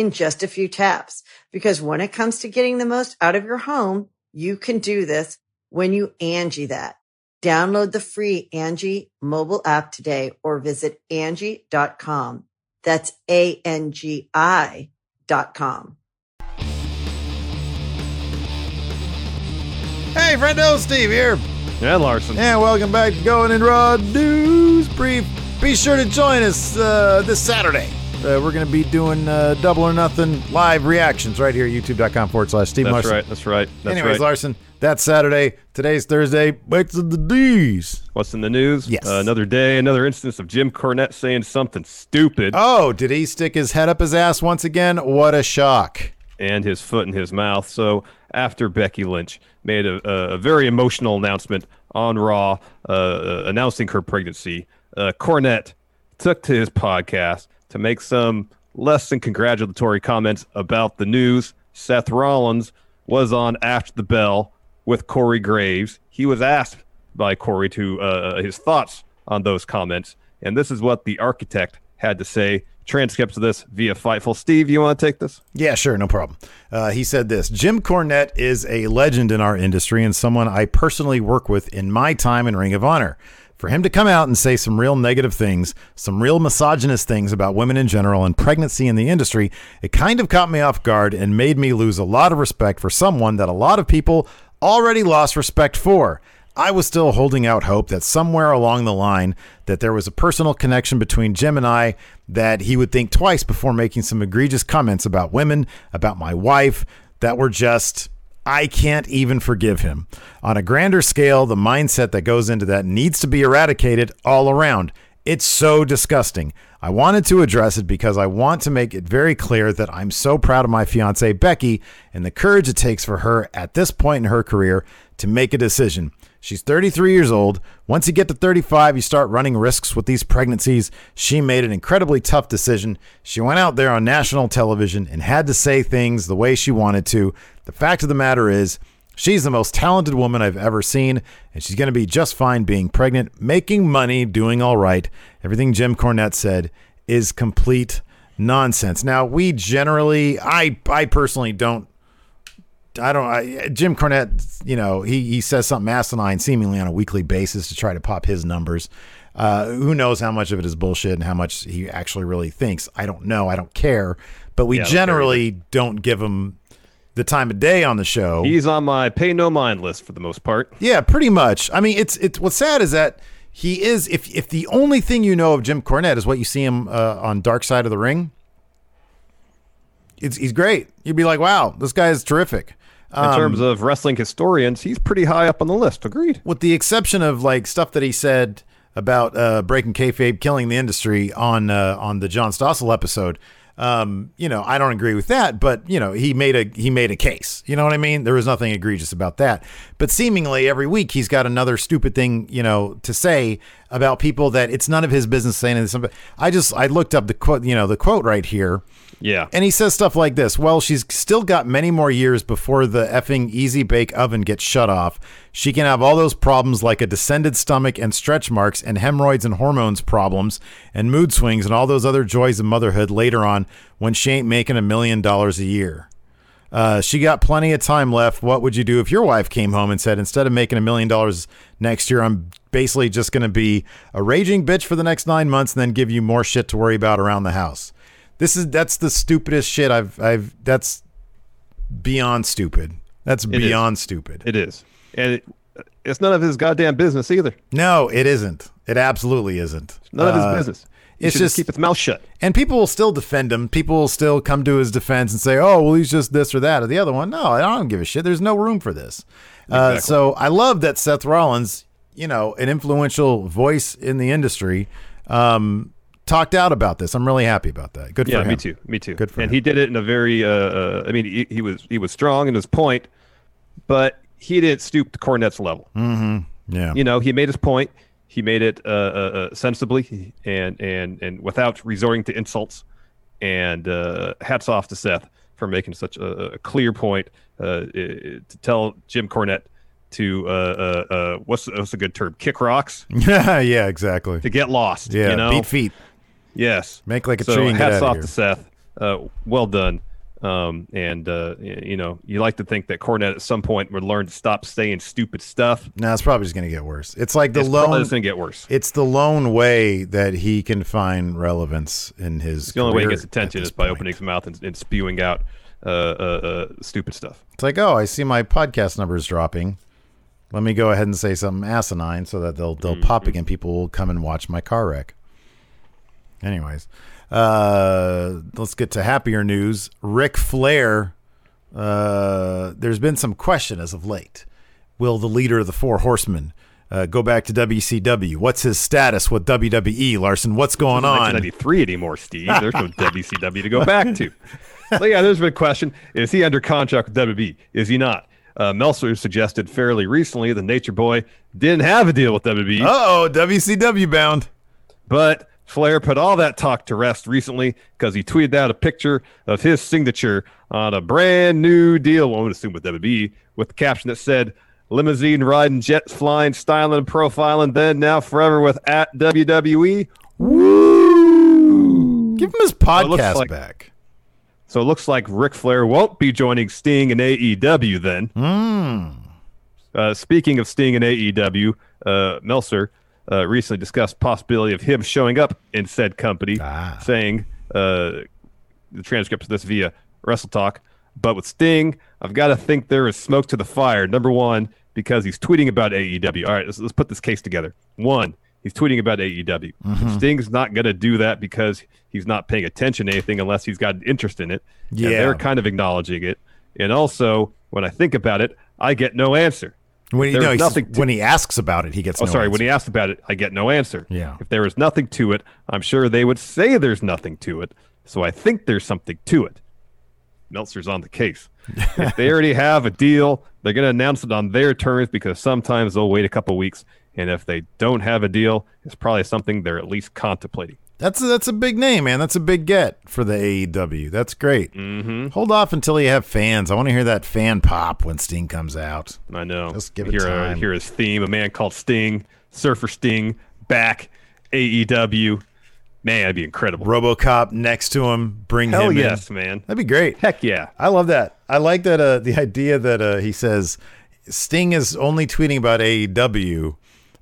in just a few taps. Because when it comes to getting the most out of your home, you can do this when you Angi that. Download the free Angi mobile app today or visit Angi.com. That's A-N-G-I dot com. Hey, friendo, Steve here. Yeah, Larson. And welcome back to Going in Raw News Brief. Be sure to join us uh, this Saturday. Uh, we're going to be doing uh, double or nothing live reactions right here at youtube.com forward slash Steve That's Larson. right. That's right. That's Anyways, right. Larson, that's Saturday. Today's Thursday. What's in the D's? What's in the news? Yes. Uh, another day, another instance of Jim Cornette saying something stupid Oh, did he stick his head up his ass once again? What a shock. and his foot in his mouth. So after Becky Lynch made a, a, a very emotional announcement on Raw, uh, uh, announcing her pregnancy, uh, Cornette took to his podcast to make some less than congratulatory comments about the news. Seth Rollins was on After the Bell with Corey Graves. He was asked by Corey to uh, his thoughts on those comments, and this is what the architect had to say. Transcripts of this via Fightful. Steve, you want to take this? Yeah, sure, no problem. Uh, he said this Jim Cornette is a legend in our industry and someone I personally work with in my time in Ring of Honor. For him to come out and say some real negative things, some real misogynist things about women in general and pregnancy in the industry, it kind of caught me off guard and made me lose a lot of respect for someone that a lot of people already lost respect for. I was still holding out hope that somewhere along the line that there was a personal connection between Jim and I that he would think twice before making some egregious comments about women, about my wife that were just I can't even forgive him. On a grander scale, the mindset that goes into that needs to be eradicated all around. It's so disgusting. I wanted to address it because I want to make it very clear that I'm so proud of my fiance Becky and the courage it takes for her at this point in her career to make a decision. She's 33 years old. Once you get to 35, you start running risks with these pregnancies. She made an incredibly tough decision. She went out there on national television and had to say things the way she wanted to. The fact of the matter is, she's the most talented woman I've ever seen, and she's going to be just fine being pregnant, making money, doing all right. Everything Jim Cornette said is complete nonsense. Now, we generally, I, I personally don't I don't. I, Jim Cornette, you know, he he says something asinine seemingly on a weekly basis to try to pop his numbers. Uh, who knows how much of it is bullshit and how much he actually really thinks? I don't know. I don't care. But we Yeah, generally don't give him the time of day on the show. He's on my pay no mind list for the most part. Yeah, pretty much. I mean, it's it's what's sad is that he is if if the only thing you know of Jim Cornette is what you see him uh, on Dark Side of the Ring. It's he's great. You'd be like, wow, this guy is terrific. In terms of wrestling historians, he's pretty high up on the list. Agreed. with the exception of like stuff that he said about uh, breaking kayfabe, killing the industry on uh, on the John Stossel episode. Um, you know, I don't agree with that, but you know, he made a he made a case. You know what I mean? There was nothing egregious about that. But seemingly every week he's got another stupid thing, you know, to say about people that it's none of his business saying this. I just I looked up the quote, you know, the quote right here. Yeah. And he says stuff like this Well, she's still got many more years before the effing easy bake oven gets shut off. She can have all those problems like a descended stomach and stretch marks and hemorrhoids and hormones problems and mood swings and all those other joys of motherhood later on when she ain't making a million dollars a year. Uh, she got plenty of time left. What would you do if your wife came home and said, instead of making a million dollars next year, I'm basically just going to be a raging bitch for the next nine months and then give you more shit to worry about around the house? This is that's the stupidest shit I've I've that's beyond stupid. That's is. beyond stupid. It is, and it, it's none of his goddamn business either. no, it isn't. It absolutely isn't. None of Uh, his business. It's just- keep his mouth shut. And people will still defend him. People will still come to his defense and say, "Oh, well, he's just this or that or the other one." No, I don't give a shit. There's no room for this. Uh, so I love that Seth Rollins, you know, an influential voice in the industry, um, talked out about this. I'm really happy about that. Good for Yeah, him. me too. Me too. Good for and him. he did it in a very. Uh, uh, I mean, he, he was he was strong in his point, but he didn't stoop to Cornette's level. Yeah. You know, he made his point. He made it uh, uh, uh, sensibly and and and without resorting to insults. And uh, hats off to Seth for making such a, a clear point uh, to tell Jim Cornette to uh, uh, uh, what's what's a good term? Kick rocks yeah, yeah, exactly. to get lost. Yeah, you know? beat feet. Yes. Make like a so tree hats off to Seth. Uh, well done. Um, and uh, you know, you like to think that Cornette at some point would learn to stop saying stupid stuff. No, it's probably just going to get worse. It's like the It's lone. just gonna get worse. It's the lone way that he can find relevance in his. the only way he gets attention is by point. opening his mouth and, and spewing out uh, uh, uh, stupid stuff. It's like, oh, I see my podcast numbers dropping. Let me go ahead and say something asinine so that they'll they'll pop Mm-hmm. again. People will come and watch my car wreck. Anyways, uh, let's get to happier news. Ric Flair. Uh, there's been some question as of late. Will the leader of the Four Horsemen uh, go back to WCW? What's his status with WWE, Larson? What's going on? 1993 anymore, Steve. There's no WCW to go back to. So yeah, there's been a question: Is he under contract with WWE? Is he not? Uh, Meltzer suggested fairly recently the Nature Boy didn't have a deal with WB. Uh oh, WCW bound. But Flair put all that talk to rest recently because he tweeted out a picture of his signature on a brand new deal, well, I would assume with WB, with the caption that said, limousine riding, jets flying, styling, profiling, then now forever with at WWE. Woo! Give him his it looks podcast like- back. So it looks like Ric Flair won't be joining Sting in AEW then. Hmm. Uh, speaking of Sting and AEW, uh, Meltzer uh, recently discussed possibility of him showing up in said company, Ah. saying uh, the transcripts of this via Wrestle Talk. But with Sting, I've got to think there is smoke to the fire. Number one, because he's tweeting about AEW. All right, let's, let's put this case together. One, he's tweeting about AEW. Mm-hmm. Sting's not going to do that because he's not paying attention to anything unless he's got an interest in it. And Yeah. they're kind of acknowledging it. And also, when I think about it, I get no answer. When he, no, he says- to- when he asks about it, he gets. Oh, no sorry. answer. When he asked about it, I get no answer. Yeah. If there is nothing to it, I'm sure they would say there's nothing to it. So I think there's something to it. Meltzer's on the case. if they already have a deal, they're going to announce it on their terms because sometimes they'll wait a couple weeks. And if they don't have a deal, it's probably something they're at least contemplating. That's a, that's a big name, man. That's a big get for the AEW. That's great. Mm-hmm. Hold off until you have fans. I want to hear that fan pop when Sting comes out. I know. Just give it hear, time. hear his theme, a man called Sting, Surfer Sting, back, AEW. Man, that'd be incredible. RoboCop next to him. Bring Hell him yes, in. man. That'd be great. Heck yeah. I love that. I like that. Uh, the idea that uh, he says Sting is only tweeting about AEW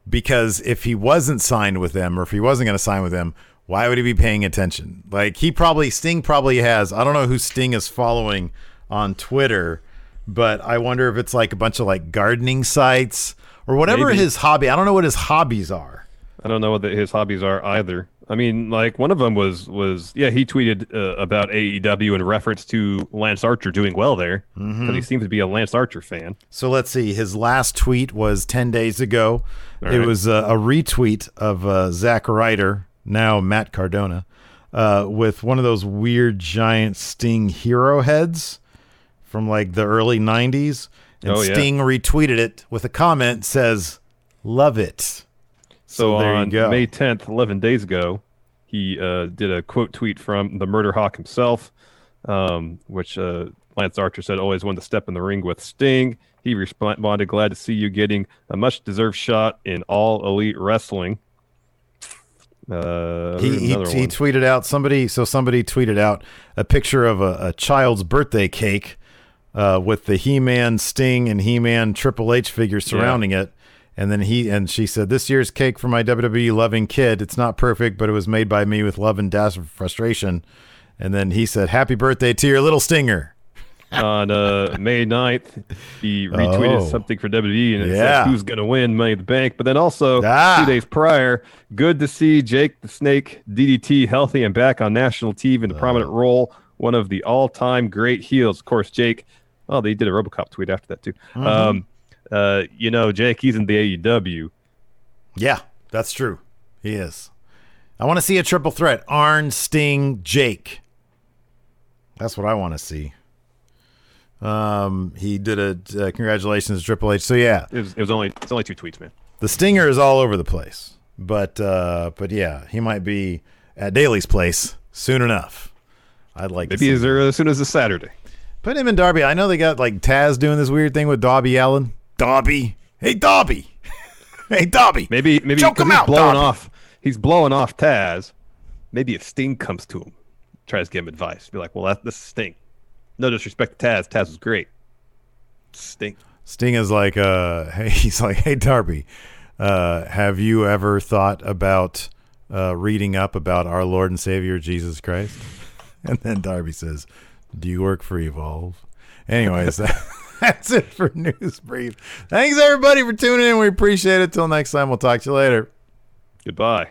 because if he wasn't signed with them or if he wasn't going to sign with them, why would he be paying attention? Like he probably Sting probably has. I don't know who Sting is following on Twitter, but I wonder if it's like a bunch of like gardening sites or whatever Maybe. his hobby. I don't know what his hobbies are. I don't know what the, his hobbies are either. I mean, like one of them was was yeah, he tweeted uh, about AEW in reference to Lance Archer doing well there because Mm-hmm. he seems to be a Lance Archer fan. So let's see. His last tweet was 10 days ago. All it right. was uh, a retweet of uh, Zack Ryder, now Matt Cardona, uh, with one of those weird giant Sting hero heads from like the early 90s. And Oh, yeah. Sting retweeted it with a comment says, Love it. So, you on. May 10th, 11 days ago, he uh, did a quote tweet from the Murder Hawk himself, um, which uh, Lance Archer said always wanted to step in the ring with Sting. He responded, "Glad to see you getting a much deserved shot in all elite wrestling." Uh, he, he, he tweeted out somebody so somebody tweeted out a picture of a, a child's birthday cake uh, with the he-man sting and he-man triple h figure surrounding it. And then he and she said this year's cake for my wwe loving kid. It's not perfect but it was made by me with love and dash of frustration. And then he said happy birthday to your little stinger on uh, May 9th. He retweeted Oh. something for WWE and it Yeah. says who's going to win Money in the Bank. But then also Ah. two days prior, good to see Jake the Snake DDT healthy and back on national TV in a prominent role. One of the all-time great heels, of course. Jake. Oh, they did a RoboCop tweet after that too. Um, uh, you know, Jake, he's in the AEW. Yeah, that's true. He is. I want to see a triple threat: Arn, Sting, Jake. That's what I want to see. Um, he did a uh, congratulations to Triple H. So yeah, It was, it was only it's only two tweets, man. the stinger is all over the place. But uh, but yeah, he might be at Daily's place soon enough. I'd like to Maybe see as, as soon as this Saturday. Put him in Darby. I know they got like Taz doing this weird thing with Darby Allin. Darby, hey Darby, hey Darby. Maybe maybe Choke him he's out, blowing Darby. off. He's blowing off Taz. Maybe if Sting comes to him, tries to give him advice, be like, "Well, that, this is Sting. No disrespect to Taz. Taz was great. Sting. Sting is like, uh, hey, he's like, hey Darby, uh, have you ever thought about uh, reading up about our Lord and Savior Jesus Christ? And then Darby says, "Do you work for Evolve?" Anyways, that's it for News Brief. Thanks everybody for tuning in. We appreciate it. Till next time, we'll talk to you later. Goodbye."